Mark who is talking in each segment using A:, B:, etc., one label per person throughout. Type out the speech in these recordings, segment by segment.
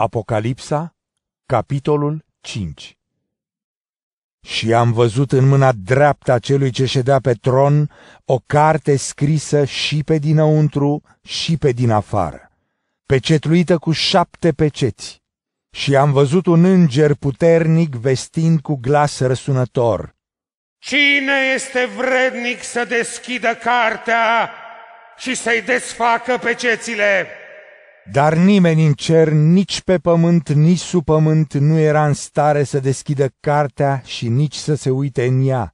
A: Apocalipsa, capitolul 5 Și am văzut în mâna dreaptă a celui ce ședea pe tron o carte scrisă și pe dinăuntru și pe din afară, pecetluită cu șapte peceți. Și am văzut un înger puternic vestind cu glas răsunător.
B: Cine este vrednic să deschidă cartea și să-i desfacă pecețile?
A: Dar nimeni în cer, nici pe pământ, nici sub pământ nu era în stare să deschidă cartea și nici să se uite în ea.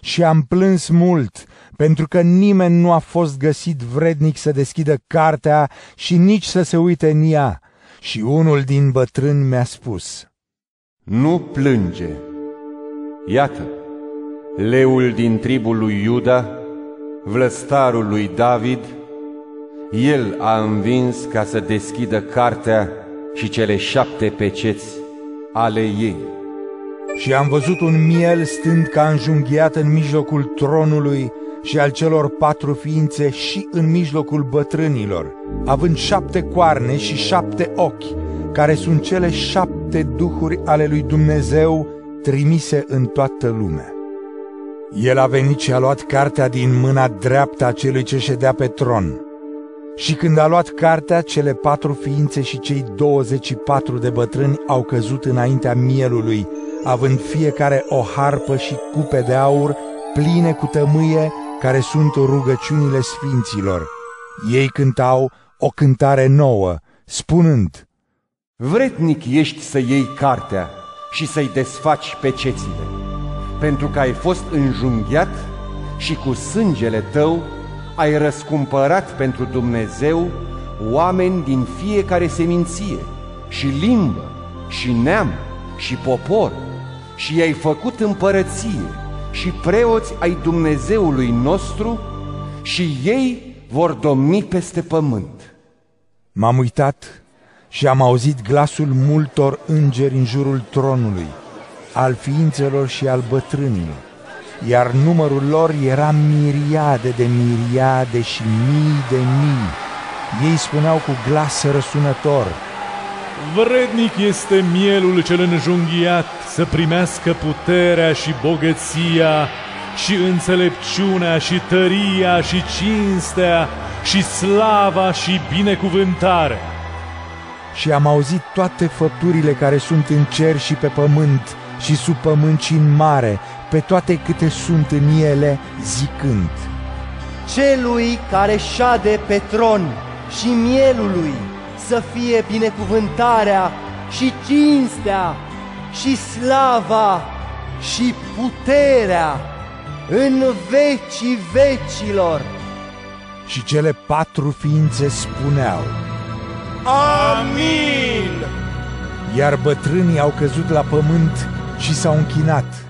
A: Și am plâns mult, pentru că nimeni nu a fost găsit vrednic să deschidă cartea și nici să se uite în ea. Și unul din bătrâni mi-a spus,
C: Nu plânge! Iată, leul din tribul lui Iuda, vlăstarul lui David, el a învins ca să deschidă cartea și cele șapte peceți ale ei.
A: Și am văzut un miel stând ca înjunghiat în mijlocul tronului și al celor patru ființe și în mijlocul bătrânilor, având șapte coarne și șapte ochi, care sunt cele șapte duhuri ale lui Dumnezeu trimise în toată lumea. El a venit și a luat cartea din mâna dreaptă a celui ce ședea pe tron și când a luat cartea, cele patru ființe și cei 24 de bătrâni au căzut înaintea mielului, având fiecare o harpă și cupe de aur pline cu tămâie, care sunt rugăciunile sfinților. Ei cântau o cântare nouă, spunând,
C: Vretnic ești să iei cartea și să-i desfaci pecețile, pentru că ai fost înjunghiat și cu sângele tău ai răscumpărat pentru Dumnezeu oameni din fiecare seminție și limbă și neam și popor și i-ai făcut împărăție și preoți ai Dumnezeului nostru și ei vor domni peste pământ.
A: M-am uitat și am auzit glasul multor îngeri în jurul tronului, al ființelor și al bătrânilor iar numărul lor era miriade de miriade și mii de mii. Ei spuneau cu glas răsunător,
D: Vrednic este mielul cel înjunghiat să primească puterea și bogăția și înțelepciunea și tăria și cinstea și slava și binecuvântarea.
A: Și am auzit toate făpturile care sunt în cer și pe pământ și sub pământ și în mare, pe toate câte sunt în ele, zicând,
E: Celui care șade pe tron și mielului să fie binecuvântarea și cinstea și slava și puterea în vecii vecilor.
A: Și cele patru ființe spuneau,
B: Amin!
A: Iar bătrânii au căzut la pământ și s-au închinat.